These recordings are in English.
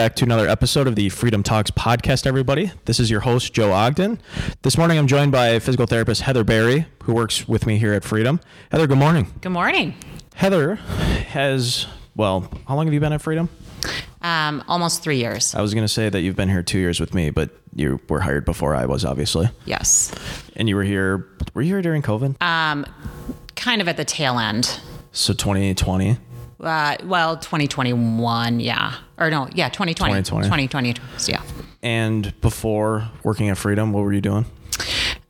back to another episode of the Freedom Talks podcast, everybody. This is your host, Joe Ogden. This morning I'm joined by physical therapist Heather Barry, who works with me here at Freedom. Heather, good morning. Good morning. Heather has, well, how long have you been at Freedom? Um, almost three years. I was going to say that you've been here two years with me, but you were hired before I was, obviously. Yes. And you were here, were you here during COVID? Um, kind of at the tail end. so 2020. Uh, well, 2021, yeah. Or no, yeah, 2020. 2020. 2020, yeah. And before working at Freedom, what were you doing?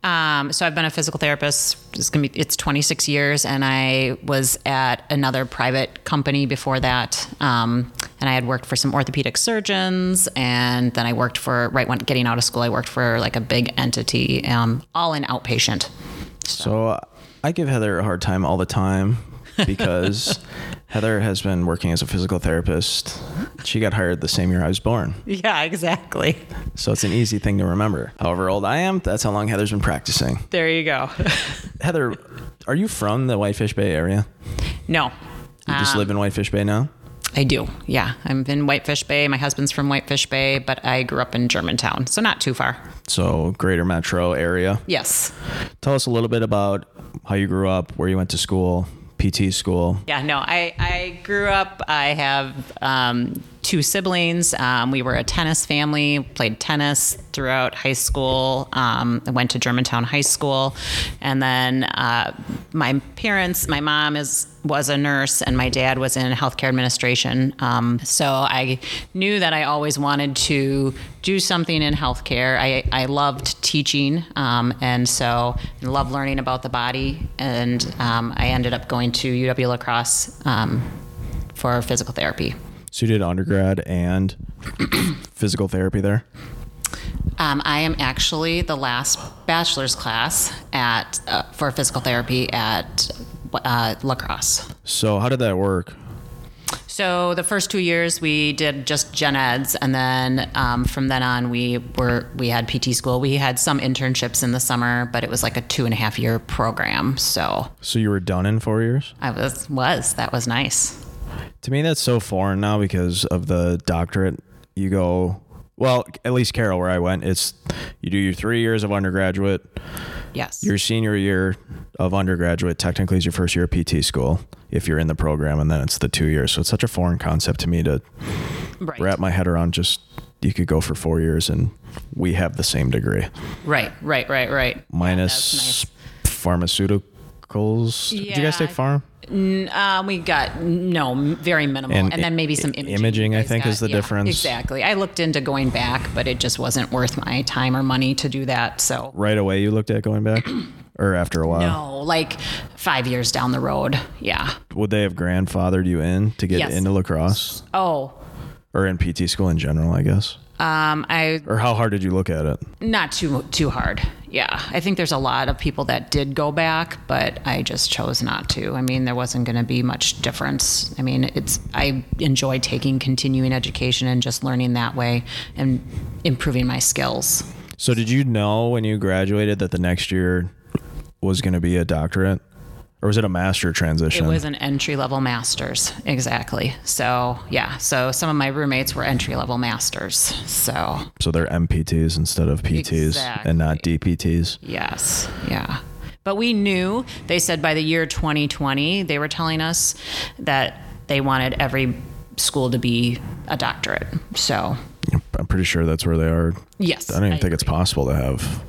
Um, so I've been a physical therapist. It's gonna be it's 26 years, and I was at another private company before that. Um, and I had worked for some orthopedic surgeons, and then I worked for right when getting out of school, I worked for like a big entity, um, all in outpatient. So I give Heather a hard time all the time because Heather has been working as a physical therapist. She got hired the same year I was born. Yeah, exactly. So it's an easy thing to remember. However old I am, that's how long Heather's been practicing. There you go. Heather, are you from the Whitefish Bay area? no, You just uh, live in Whitefish Bay now? I do. Yeah, I'm in Whitefish Bay. My husband's from Whitefish Bay, but I grew up in Germantown, so not too far. So greater metro area. Yes. Tell us a little bit about how you grew up, where you went to school, PT school. Yeah. No. I I grew up. I have um, two siblings. Um, we were a tennis family. Played tennis throughout high school. Um, went to Germantown High School, and then uh, my parents. My mom is was a nurse, and my dad was in healthcare administration. Um, so I knew that I always wanted to do something in healthcare. I I loved teaching, um, and so I love learning about the body. And um, I ended up going to UW La Crosse um, for physical therapy. So you did undergrad and physical therapy there? Um, I am actually the last bachelor's class at uh, for physical therapy at uh, La Crosse. So how did that work? So the first two years we did just gen eds, and then um, from then on we were we had PT school. We had some internships in the summer, but it was like a two and a half year program. So So you were done in four years? I was was that was nice. To me, that's so foreign now because of the doctorate. You go, well, at least Carroll, where I went, it's you do your three years of undergraduate. Yes. Your senior year of undergraduate technically is your first year of PT school if you're in the program, and then it's the two years. So it's such a foreign concept to me to right. wrap my head around. Just you could go for four years and we have the same degree, right. Right. Right. Right. minus pharmaceuticals. Yeah, Did you guys take pharm? Uh, we got no very minimal, And and, then maybe some imaging. imaging, I think, is the difference. Exactly. I looked into going back, but it just wasn't worth my time or money to do that. So Right away, you looked at going back, or after a while? no, like five years down the road. Yeah. Would they have grandfathered you in to get Yes. into La Crosse Oh, or in PT school in general? I guess. um, I Or how hard did you look at it? not too too hard. Yeah, I think there's a lot of people that did go back, but I just chose not to. I mean, there wasn't going to be much difference. I mean, it's I enjoy taking continuing education and just learning that way and improving my skills. So did you know when you graduated that the next year was going to be a doctorate, or was it a master transition? It was an entry level master's, exactly. So yeah, so some of my roommates were entry level masters. So so they're MPTs instead of PTs and not DPTs. Yes, yeah. But we knew, they said by the year 2020, they were telling us that they wanted every school to be a doctorate. So, I'm pretty sure that's where they are. yes. I don't even think it's possible to have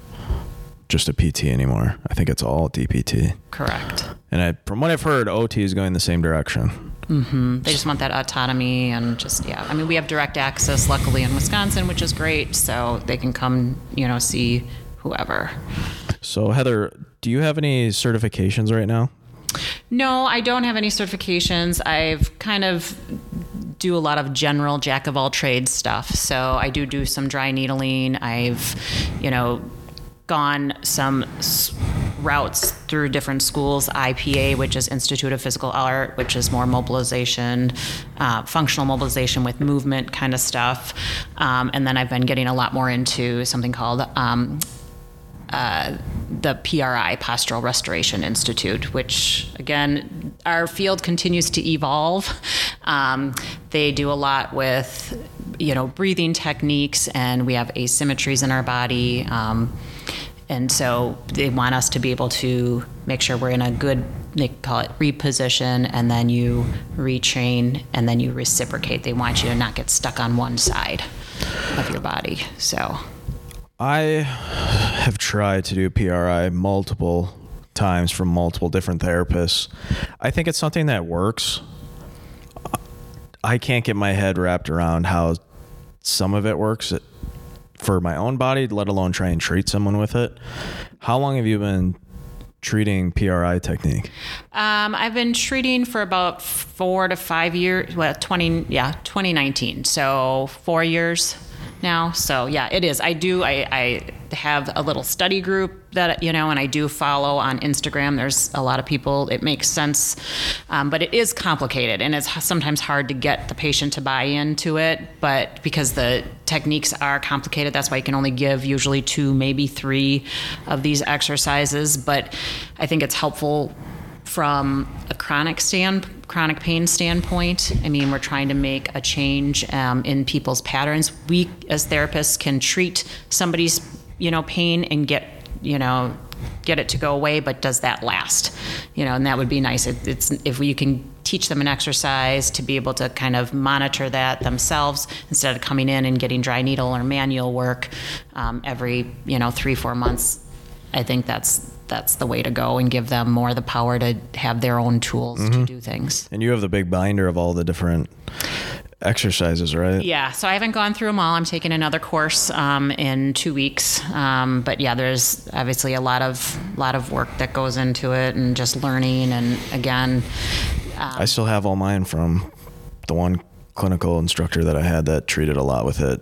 just a PT anymore. I think it's all DPT. Correct. And I, from what I've heard, OT is going the same direction. Mm-hmm. They just want that autonomy and just, yeah. I mean, we have direct access, luckily, in Wisconsin, which is great. So they can come, you know, see whoever. So Heather, do you have any certifications right now? No, I don't have any certifications. I've kind of do a lot of general jack of all trades stuff. So I do do some dry needling. I've, you know, gone some s- routes through different schools IPA, which is Institute of Physical Art, which is more mobilization, uh, functional mobilization with movement kind of stuff. Um, and then I've been getting a lot more into something called um, uh, the PRI, Postural Restoration Institute, which again, our field continues to evolve. Um, they do a lot with, you know, breathing techniques, and we have asymmetries in our body. Um, and so they want us to be able to make sure we're in a good, they call it reposition, and then you retrain, and then you reciprocate. They want you to not get stuck on one side of your body. So. I have tried to do PRI multiple times from multiple different therapists. I think it's something that works. I can't get my head wrapped around how some of it works for my own body, let alone try and treat someone with it. How long have you been treating PRI technique? Um, I've been treating for about four to five years. Well, twenty, yeah, 2019. So four years now. So yeah, it is. I do. I, I have a little study group that you know, and I do follow on Instagram. There's a lot of people. It makes sense, um, but it is complicated, and it's sometimes hard to get the patient to buy into it. But because the techniques are complicated, that's why you can only give usually two, maybe three of these exercises. But I think it's helpful from a chronic stand chronic pain standpoint i mean we're trying to make a change um, in people's patterns. We as therapists can treat somebody's you know pain and get you know get it to go away but does that last? You know and that would be nice. It, it's if you can teach them an exercise to be able to kind of monitor that themselves instead of coming in and getting dry needle or manual work um, every you know three four months i think that's that's the way to go and give them more the power to have their own tools mm-hmm. to do things. And you have the big binder of all the different exercises, right? Yeah. So I haven't gone through them all. I'm taking another course um, in two weeks. Um, but yeah, there's obviously a lot of lot of work that goes into it, and just learning. And again, um, I still have all mine from the one clinical instructor that I had that treated a lot with it.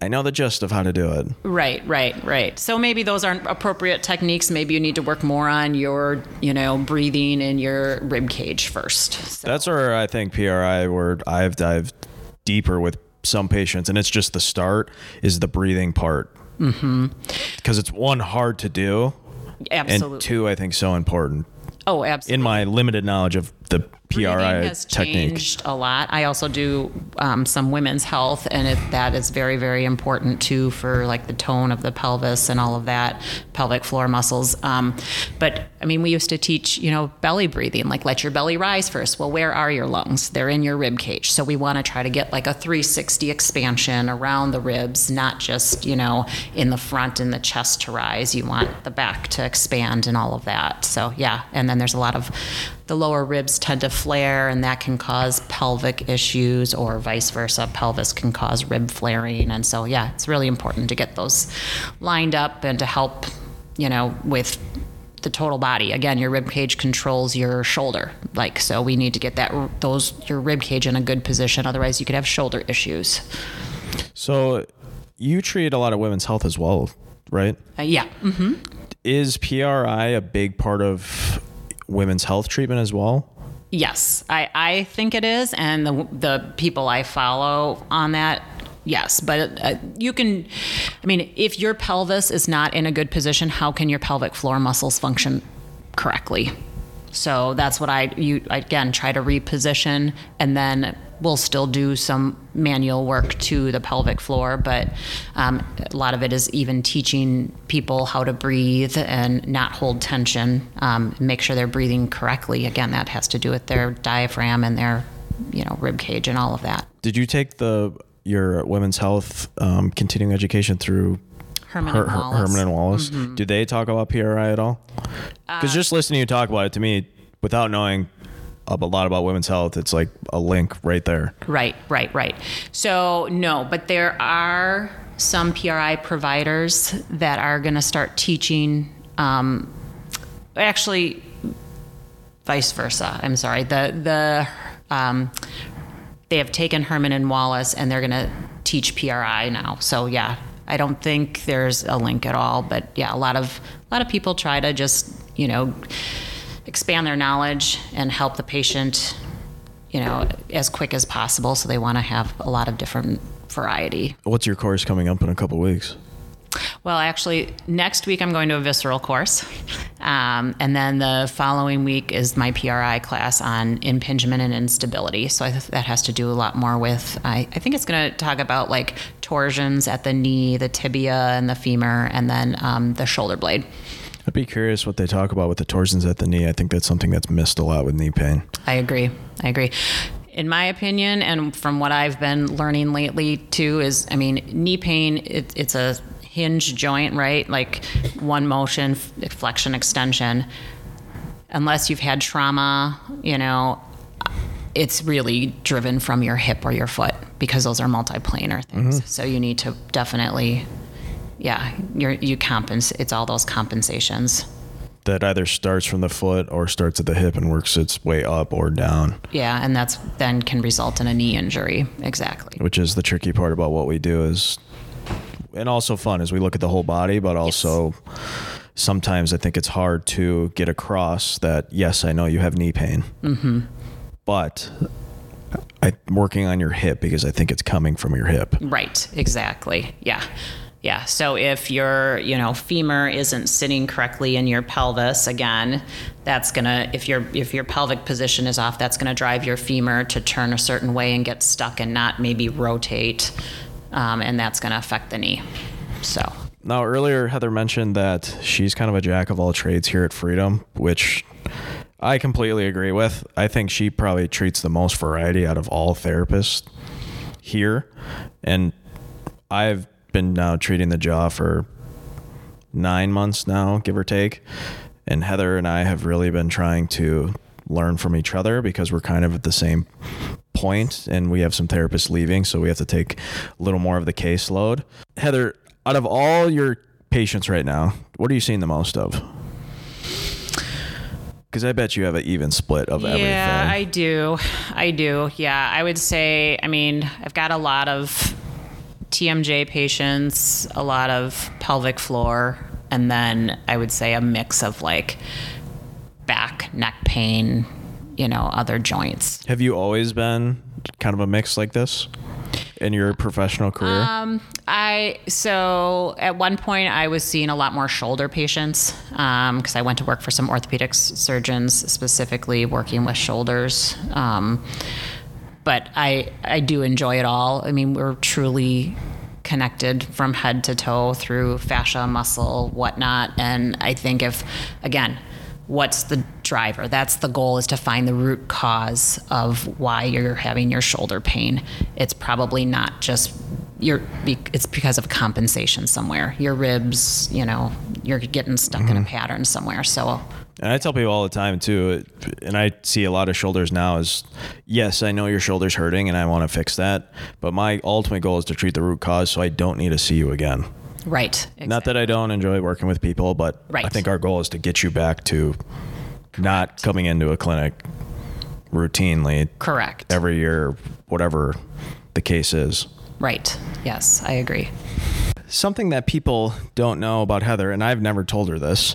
I know the gist of how to do it. Right, right, right. So maybe those aren't appropriate techniques. Maybe you need to work more on your, you know, breathing and your rib cage first. So. That's where I think PRI where I've dived deeper with some patients and it's just the start is the breathing part. Mm-hmm. Because it's one hard to do. Absolutely. And two, I think so important. Oh, absolutely. In my limited knowledge of the PRI has technique. changed a lot. I also do um, some women's health, and it, that is very, very important too for like the tone of the pelvis and all of that, pelvic floor muscles. Um, but I mean, we used to teach, you know, belly breathing, like let your belly rise first. Well, where are your lungs? They're in your rib cage. So we want to try to get like a 360 expansion around the ribs, not just, you know, in the front and the chest to rise. You want the back to expand and all of that. So yeah, and then there's a lot of the lower ribs tend to flare, and that can cause pelvic issues, or vice versa. Pelvis can cause rib flaring. And so, yeah, it's really important to get those lined up and to help, you know, with the total body. Again, your rib cage controls your shoulder. Like so we need to get that those your rib cage in a good position otherwise you could have shoulder issues. So you treat a lot of women's health as well, right? Uh, yeah. Mm-hmm. Is PRI a big part of women's health treatment as well? Yes, I, I think it is. And the, the people I follow on that, yes. But uh, you can, I mean, if your pelvis is not in a good position, how can your pelvic floor muscles function correctly? So that's what I you again try to reposition and then we'll still do some manual work to the pelvic floor, but um, a lot of it is even teaching people how to breathe and not hold tension, um, make sure they're breathing correctly. Again, that has to do with their diaphragm and their you know rib cage and all of that. Did you take the your women's health um, continuing education through Herman, Her- and Wallace. Herman and Wallace. Mm-hmm. Do they talk about PRI at all? Because uh, just listening to you talk about it to me, without knowing a lot about women's health, it's like a link right there. Right, right, right. So no, but there are some PRI providers that are going to start teaching. Um, actually, vice versa. I'm sorry. The the um, they have taken Herman and Wallace and they're going to teach PRI now. So yeah, I don't think there's a link at all, but yeah, a lot of a lot of people try to just you know expand their knowledge and help the patient, you know, as quick as possible. So they want to have a lot of different variety. What's your course coming up in a couple weeks? Well, actually, next week I'm going to a visceral course. Um, and then the following week is my PRI class on impingement and instability. So I th- that has to do a lot more with, I, I think it's going to talk about like torsions at the knee, the tibia, and the femur, and then um, the shoulder blade. I'd be curious what they talk about with the torsions at the knee. I think that's something that's missed a lot with knee pain. I agree. I agree. In my opinion, and from what I've been learning lately too, is I mean, knee pain, it, it's a hinge joint, right? Like one motion, flexion, extension. Unless you've had trauma, you know, it's really driven from your hip or your foot because those are multiplanar things. Mm-hmm. So you need to definitely, yeah, you're, you compensate. It's all those compensations that either starts from the foot or starts at the hip and works its way up or down. Yeah, and that's then can result in a knee injury. Exactly. Which is the tricky part about what we do is and also fun as we look at the whole body, but also yes. sometimes I think it's hard to get across that yes, I know you have knee pain, mm-hmm. but I'm working on your hip because I think it's coming from your hip. Right. Exactly. Yeah. Yeah. So if your, you know, femur isn't sitting correctly in your pelvis, again, that's gonna if your if your pelvic position is off, that's gonna drive your femur to turn a certain way and get stuck and not maybe rotate um, and that's going to affect the knee. So. Now, earlier, Heather mentioned that she's kind of a jack of all trades here at Freedom, which I completely agree with. I think she probably treats the most variety out of all therapists here. And I've been now treating the jaw for nine months now, give or take. And Heather and I have really been trying to learn from each other because we're kind of at the same point and we have some therapists leaving, so we have to take a little more of the caseload. Heather, out of all your patients right now, what are you seeing the most of? Because I bet you have an even split of everything. Yeah, I do. I do. Yeah, I would say, I mean, I've got a lot of TMJ patients, a lot of pelvic floor, and then I would say a mix of like back, neck pain, you know, other joints. Have you always been kind of a mix like this? in your professional career? Um, I so at one point I was seeing a lot more shoulder patients because um, I went to work for some orthopedic surgeons, specifically working with shoulders. Um, but I I do enjoy it all. I mean, we're truly connected from head to toe through fascia, muscle, whatnot, and I think if again what's the driver that's the goal is to find the root cause of why you're having your shoulder pain it's probably not just your it's because of compensation somewhere your ribs you know you're getting stuck mm-hmm. in a mm-hmm. pattern somewhere so and I tell people all the time too, and I see a lot of shoulders now is yes, I know your shoulder's hurting and I want to fix that, but my ultimate goal is to treat the root cause so I don't need to see you again. Right. Exactly. Not that I don't enjoy working with people, but right. I think our goal is to get you back to not coming into a clinic routinely. Correct. Every year, whatever the case is. Right. Yes, I agree. Something that people don't know about Heather, and I've never told her this.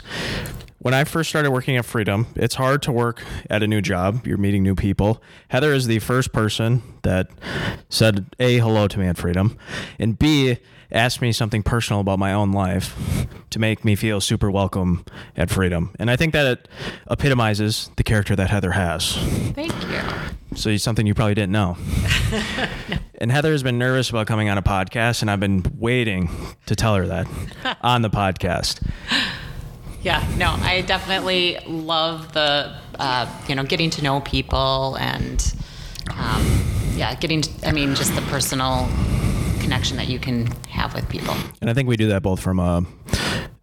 When I first started working at Freedom, it's hard to work at a new job. You're meeting new people. Heather is the first person that said A, hello to me at Freedom, and B, asked me something personal about my own life to make me feel super welcome at Freedom. And I think that it epitomizes the character that Heather has. Thank you. So it's something you probably didn't know. no. And Heather has been nervous about coming on a podcast, and I've been waiting to tell her that on the podcast. Yeah, no, I definitely love the, uh, you know, getting to know people and, um, yeah, getting, to, I mean, just the personal connection that you can have with people. And I think we do that both from a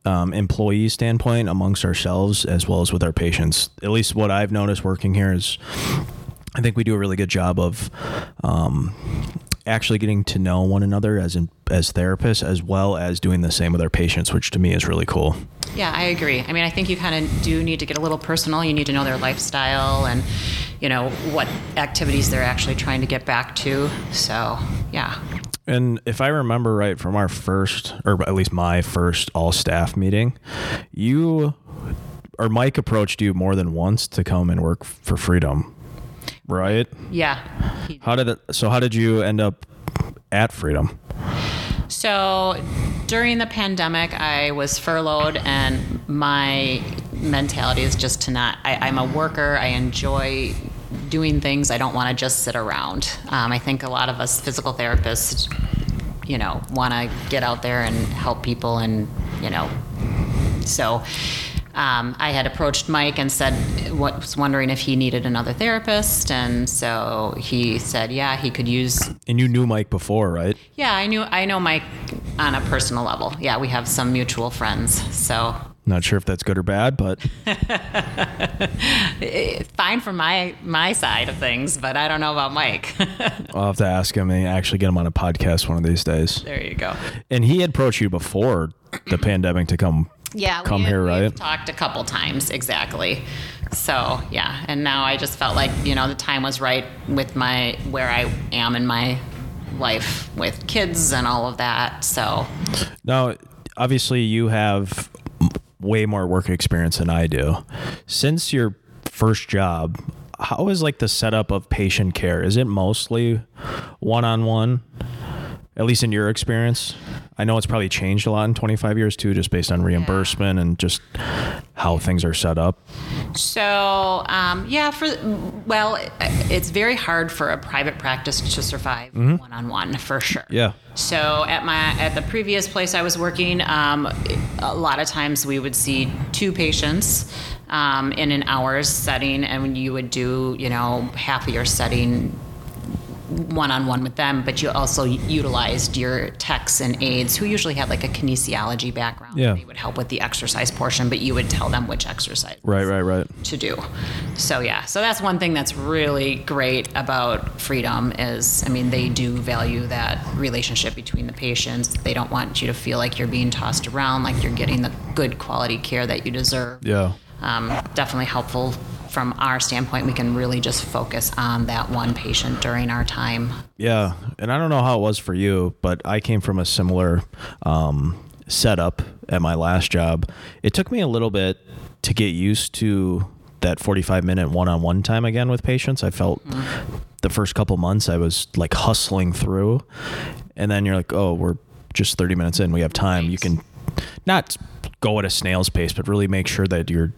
um, employee standpoint amongst ourselves as well as with our patients. At least what I've noticed working here is I think we do a really good job of um, actually getting to know one another as in, as therapists as well as doing the same with our patients which to me is really cool. Yeah i agree. I mean i think you kind of do need to get a little personal. You need to know their lifestyle and you know what activities they're actually trying to get back to. So yeah. And if I remember right from our first, or at least my first all staff meeting, you or Mike approached you more than once to come and work for Freedom, right? Yeah. How did it? So how did you end up at Freedom? So during the pandemic, I was furloughed, and my mentality is just to not. I, I'm a worker. I enjoy doing things. I don't want to just sit around. Um, I think a lot of us physical therapists, you know, want to get out there and help people, and you know, so. Um, I had approached Mike and said, was wondering if he needed another therapist, and so he said, yeah, he could use And you knew Mike before, right? yeah, I knew I know Mike on a personal level. Yeah, we have some mutual friends. So Not sure if that's good or bad, but fine from my my side of things, but I don't know about Mike. I'll have to ask him and actually get him on a podcast one of these days. there you go. And he had approached you before the pandemic to come. Yeah, Come we, here, we've right? talked a couple times exactly. So yeah, and now I just felt like you know the time was right with my where I am in my life with kids and all of that. So Now, obviously, you have way more work experience than I do. Since your first job, how is like the setup of patient care? Is it mostly one on one? At least in your experience, I know it's probably changed a lot in 25 years too, just based on reimbursement and just how things are set up. So, um, yeah, for well, it's very hard for a private practice to survive one on one for sure. Mm-hmm. Yeah. So at my at the previous place I was working, um, a lot of times we would see two patients um, in an hour's setting, and you would do you know half of your setting one on one with them, but you also utilized your techs and aides who usually had like a kinesiology background. Yeah. They would help with the exercise portion, but you would tell them which exercise Right, right, right. to do. So yeah, so that's one thing that's really great about Freedom is I mean they do value that relationship between the patients. They don't want you to feel like you're being tossed around, like you're getting the good quality care that you deserve. Yeah. Um, definitely helpful from our standpoint. We can really just focus on that one patient during our time. Yeah, and I don't know how it was for you, but I came from a similar um, setup at my last job. It took me a little bit to get used to that 45 minute one on one time again with patients. I felt the first couple months I was like hustling through, and then you're like, oh, we're just 30 minutes in, we have time. You can not go at a snail's pace, but really make sure that you're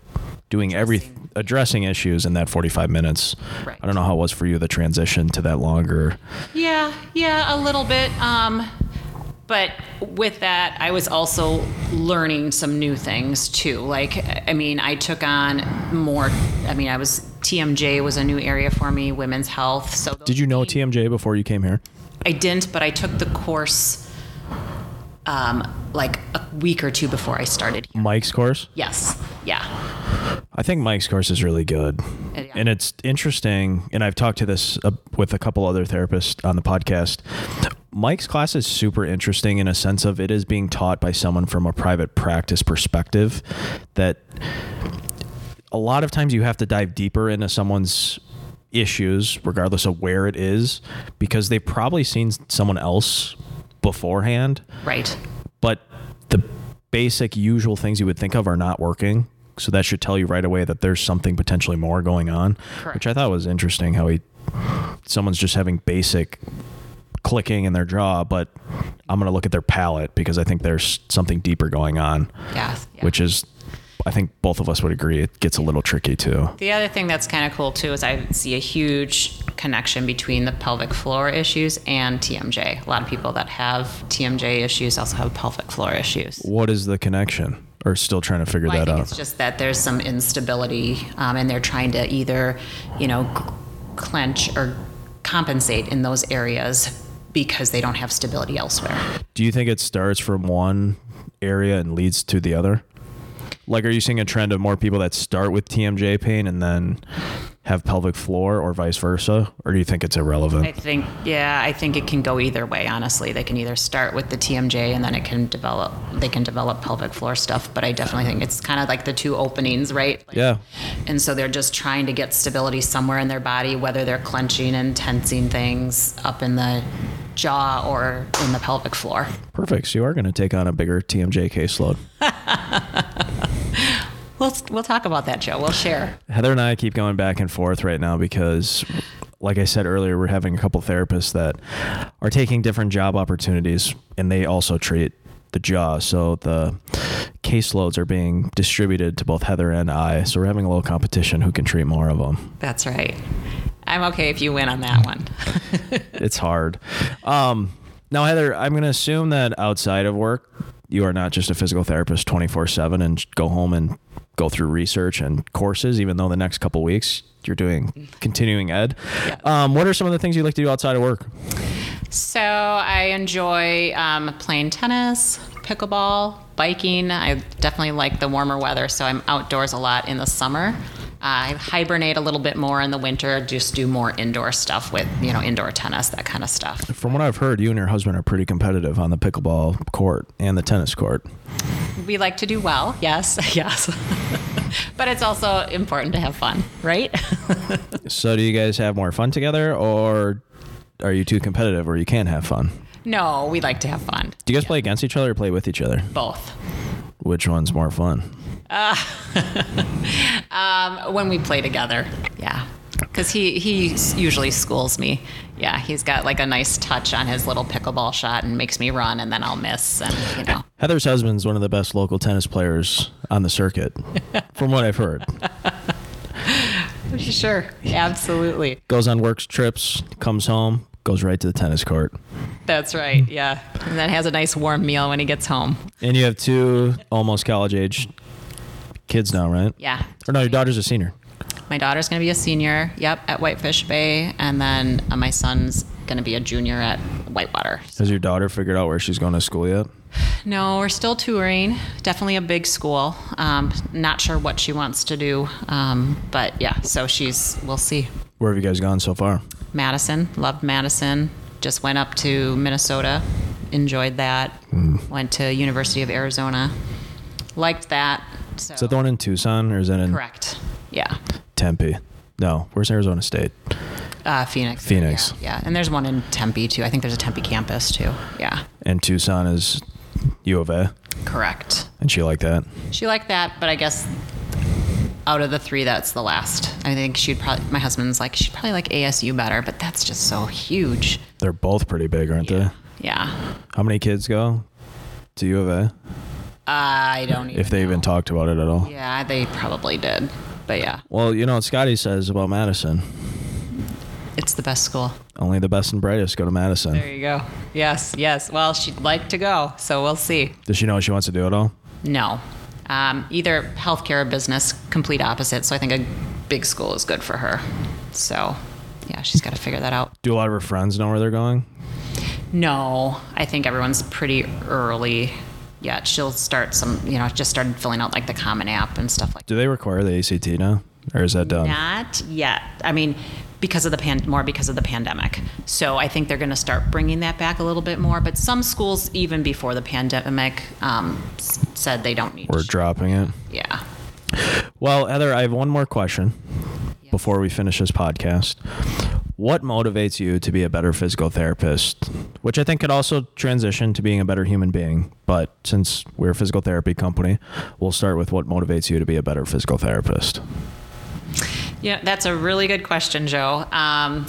doing every addressing issues in that 45 minutes. Right. I don't know how it was for you the transition to that longer. Yeah, yeah, a little bit. Um, but with that, I was also learning some new things too. Like, I mean, I took on more. I mean, I was TMJ was a new area for me, women's health. So Did you know TMJ before you came here? I didn't, but I took the course um, like a week or two before I started. Here. Mike's course? Yes, yeah, I think Mike's course is really good. Yeah. And it's interesting, and I've talked to this uh, with a couple other therapists on the podcast. Mike's class is super interesting in a sense of it is being taught by someone from a private practice perspective that a lot of times you have to dive deeper into someone's issues regardless of where it is because they've probably seen someone else beforehand right. but the basic usual things you would think of are not working. So that should tell you right away that there's something potentially more going on, Correct. which I thought was interesting. How he, someone's just having basic clicking in their jaw, but I'm going to look at their palate because I think there's something deeper going on, Yeah, yeah. which is, I think both of us would agree, it gets a little tricky too. The other thing that's kind of cool too is I see a huge connection between the pelvic floor issues and TMJ. A lot of people that have TMJ issues also have pelvic floor issues. What is the connection? Or still trying to figure Well, I that think out? it's just that there's some instability, um, and they're trying to either, you know, clench or compensate in those areas because they don't have stability elsewhere. Do you think it starts from one area and leads to the other? Like, are you seeing a trend of more people that start with TMJ pain and then have pelvic floor, or vice versa? Or do you think it's irrelevant? I think, yeah, I think it can go either way. Honestly, they can either start with the TMJ and then it can develop. They can develop pelvic floor stuff, but I definitely think it's kind of like the two openings, right? Like- Yeah. And so they're just trying to get stability somewhere in their body, whether they're clenching and tensing things up in the jaw or in the pelvic floor. Perfect. So you are going to take on a bigger TMJ caseload. We'll, we'll talk about that, Joe. We'll share. Heather and I keep going back and forth right now because, like I said earlier, we're having a couple therapists that are taking different job opportunities and they also treat the jaw. So the caseloads are being distributed to both Heather and I. So we're having a little competition who can treat more of them. That's right. I'm okay if you win on that one. It's hard. Um, now, Heather, I'm going to assume that outside of work, you are not just a physical therapist 24 7 and go home and go through research and courses, even though the next couple weeks you're doing continuing ed. Yeah. Um, what are some of the things you like to do outside of work? So I enjoy um, playing tennis, pickleball, biking. I definitely like the warmer weather, so I'm outdoors a lot in the summer. I hibernate a little bit more in the winter, just do more indoor stuff with, you know, indoor tennis, that kind of stuff. From what I've heard, you and your husband are pretty competitive on the pickleball court and the tennis court. We like to do well, yes, yes. but it's also important to have fun, right? So, do you guys have more fun together, or are you too competitive where you can't have fun? no, we like to have fun. Do you guys play against each other or play with each other? Both. Which one's more fun? Um, when we play together, yeah. Because he, he usually schools me. Yeah, he's got like a nice touch on his little pickleball shot and makes me run, and then I'll miss. And, you know, Heather's husband's one of the best local tennis players on the circuit, from what I've heard. sure. Absolutely. Goes on work trips, comes home, goes right to the tennis court. That's right. Yeah. And then has a nice warm meal when he gets home. And you have two almost college age kids now, right? Yeah. Or no, your daughter's a senior. My daughter's going to be a senior, yep, at Whitefish Bay. And then uh, my son's going to be a junior at Whitewater. Has your daughter figured out where she's going to school yet? No, we're still touring. Definitely a big school. Um, not sure what she wants to do. Um, but yeah, so she's, we'll see. Where have you guys gone so far? Madison, loved Madison. Just went up to Minnesota, enjoyed that. Went to University of Arizona, liked that. So, Is that the one in Tucson or is that in correct? Yeah, Tempe? No, where's Arizona State? uh, Phoenix. Phoenix. Yeah, yeah, and there's one in Tempe too. I think there's a Tempe campus too. Yeah, And Tucson is U of A, correct. and she liked that. She liked that, but I guess out of the three, that's the last. I think she'd probably. My husband's like she'd probably like ASU better, but that's just so huge. They're both pretty big, aren't they? Yeah, How many kids go to U of A? I don't. Even If they even talked about it at all. Yeah, they probably did, but yeah, Well, you know what Scotty says about Madison. it's the best school. Only the best and brightest go to Madison. There you go. Yes, yes. Well, she'd like to go, so we'll see. Does she know she wants to do at all? No, um, either healthcare or business, complete opposite. So I think a big school is good for her. So yeah, she's got to figure that out. Do a lot of her friends know where they're going? No, I think everyone's pretty early. yet. she'll start some, you know, just started filling out like the Common App and stuff like Do they require the ACT now? Or is that done? Not yet. I mean, because of the pan, more because of the pandemic. So I think they're going to start bringing that back a little bit more. But some schools, even before the pandemic, um, said they don't need. We're to- dropping it. yeah. Well, Heather, I have one more question before we finish this podcast. What motivates you to be a better physical therapist? Which I think could also transition to being a better human being. But since we're a physical therapy company, we'll start with what motivates you to be a better physical therapist. Yeah, that's a really good question, Joe. Um,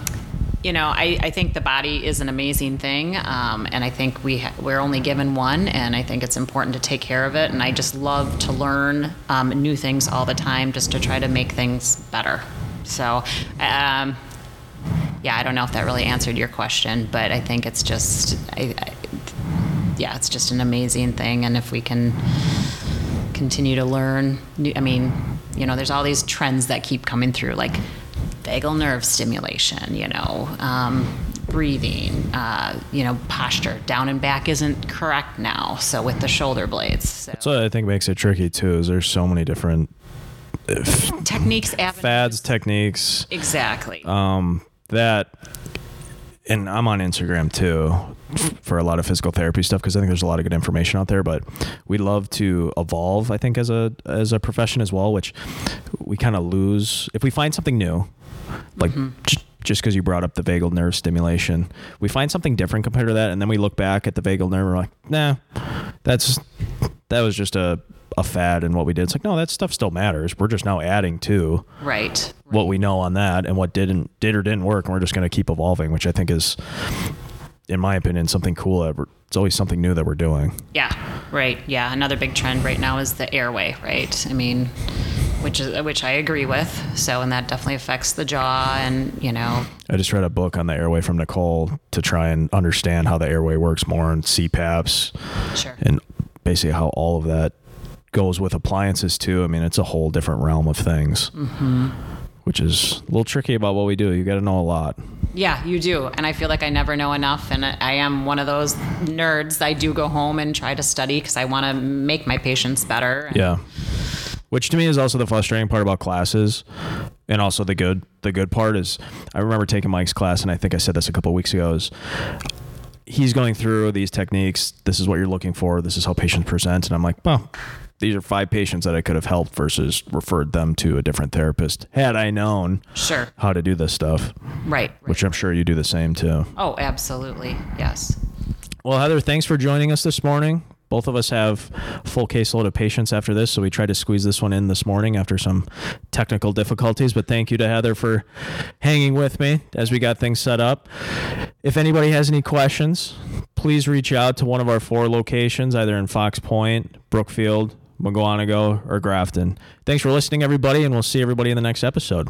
you know, I, I think the body is an amazing thing, um, and I think we ha- we're only given one, and I think it's important to take care of it. And I just love to learn um, new things all the time, just to try to make things better. So, um, yeah, I don't know if that really answered your question, but I think it's just, I, I, yeah, it's just an amazing thing, and if we can continue to learn. I mean, you know, there's all these trends that keep coming through, like vagal nerve stimulation, you know, um, breathing, uh, you know, posture. Down and back isn't correct now, so with the shoulder blades. So. That's what I think makes it tricky too. Is there's so many different Techniques, avenues. fads, techniques, Exactly. um, that, and I'm on Instagram too for a lot of physical therapy stuff because I think there's a lot of good information out there. But we love to evolve, I think, as a as a profession as well, which we kind of lose if we find something new, like. Mm-hmm. j- just because you brought up the vagal nerve stimulation, we find something different compared to that, and then we look back at the vagal nerve and we're like, nah, that's that was just a a fad and what we did. It's like, no, that stuff still matters. We're just now adding to right. what we know on that and what didn't did or didn't work and we're just going to keep evolving which i think is in my opinion something cool that it's always something new that we're doing. Yeah, right. Yeah, another big trend right now is the airway, right? I mean, which is which I agree with. So, and that definitely affects the jaw, and you know, I just read a book on the airway from Nicole to try and understand how the airway works more and CPAPs sure. and basically how all of that goes with appliances too. I mean, it's a whole different realm of things, mm-hmm. which is a little tricky about what we do. You got to know a lot. Yeah, you do. And I feel like I never know enough. And I am one of those nerds. I do go home and try to study because I want to make my patients better. Yeah. Which to me is also the frustrating part about classes, and also the good. The good part is, I remember taking Mike's class, and I think I said this a couple of weeks ago. Is he's going through these techniques. This is what you're looking for. This is how patients present, and I'm like, well, these are five patients that I could have helped versus referred them to a different therapist had I known Sure. how to do this stuff. Right. right. Which I'm sure you do the same too. oh, absolutely. Yes. Well, Heather, thanks for joining us this morning. Both of us have full caseload of patients after this, so we tried to squeeze this one in this morning after some technical difficulties. But thank you to Heather for hanging with me as we got things set up. If anybody has any questions, please reach out to one of our four locations, either in Fox Point, Brookfield, Mukwonago, or Grafton. Thanks for listening, everybody, and we'll see everybody in the next episode.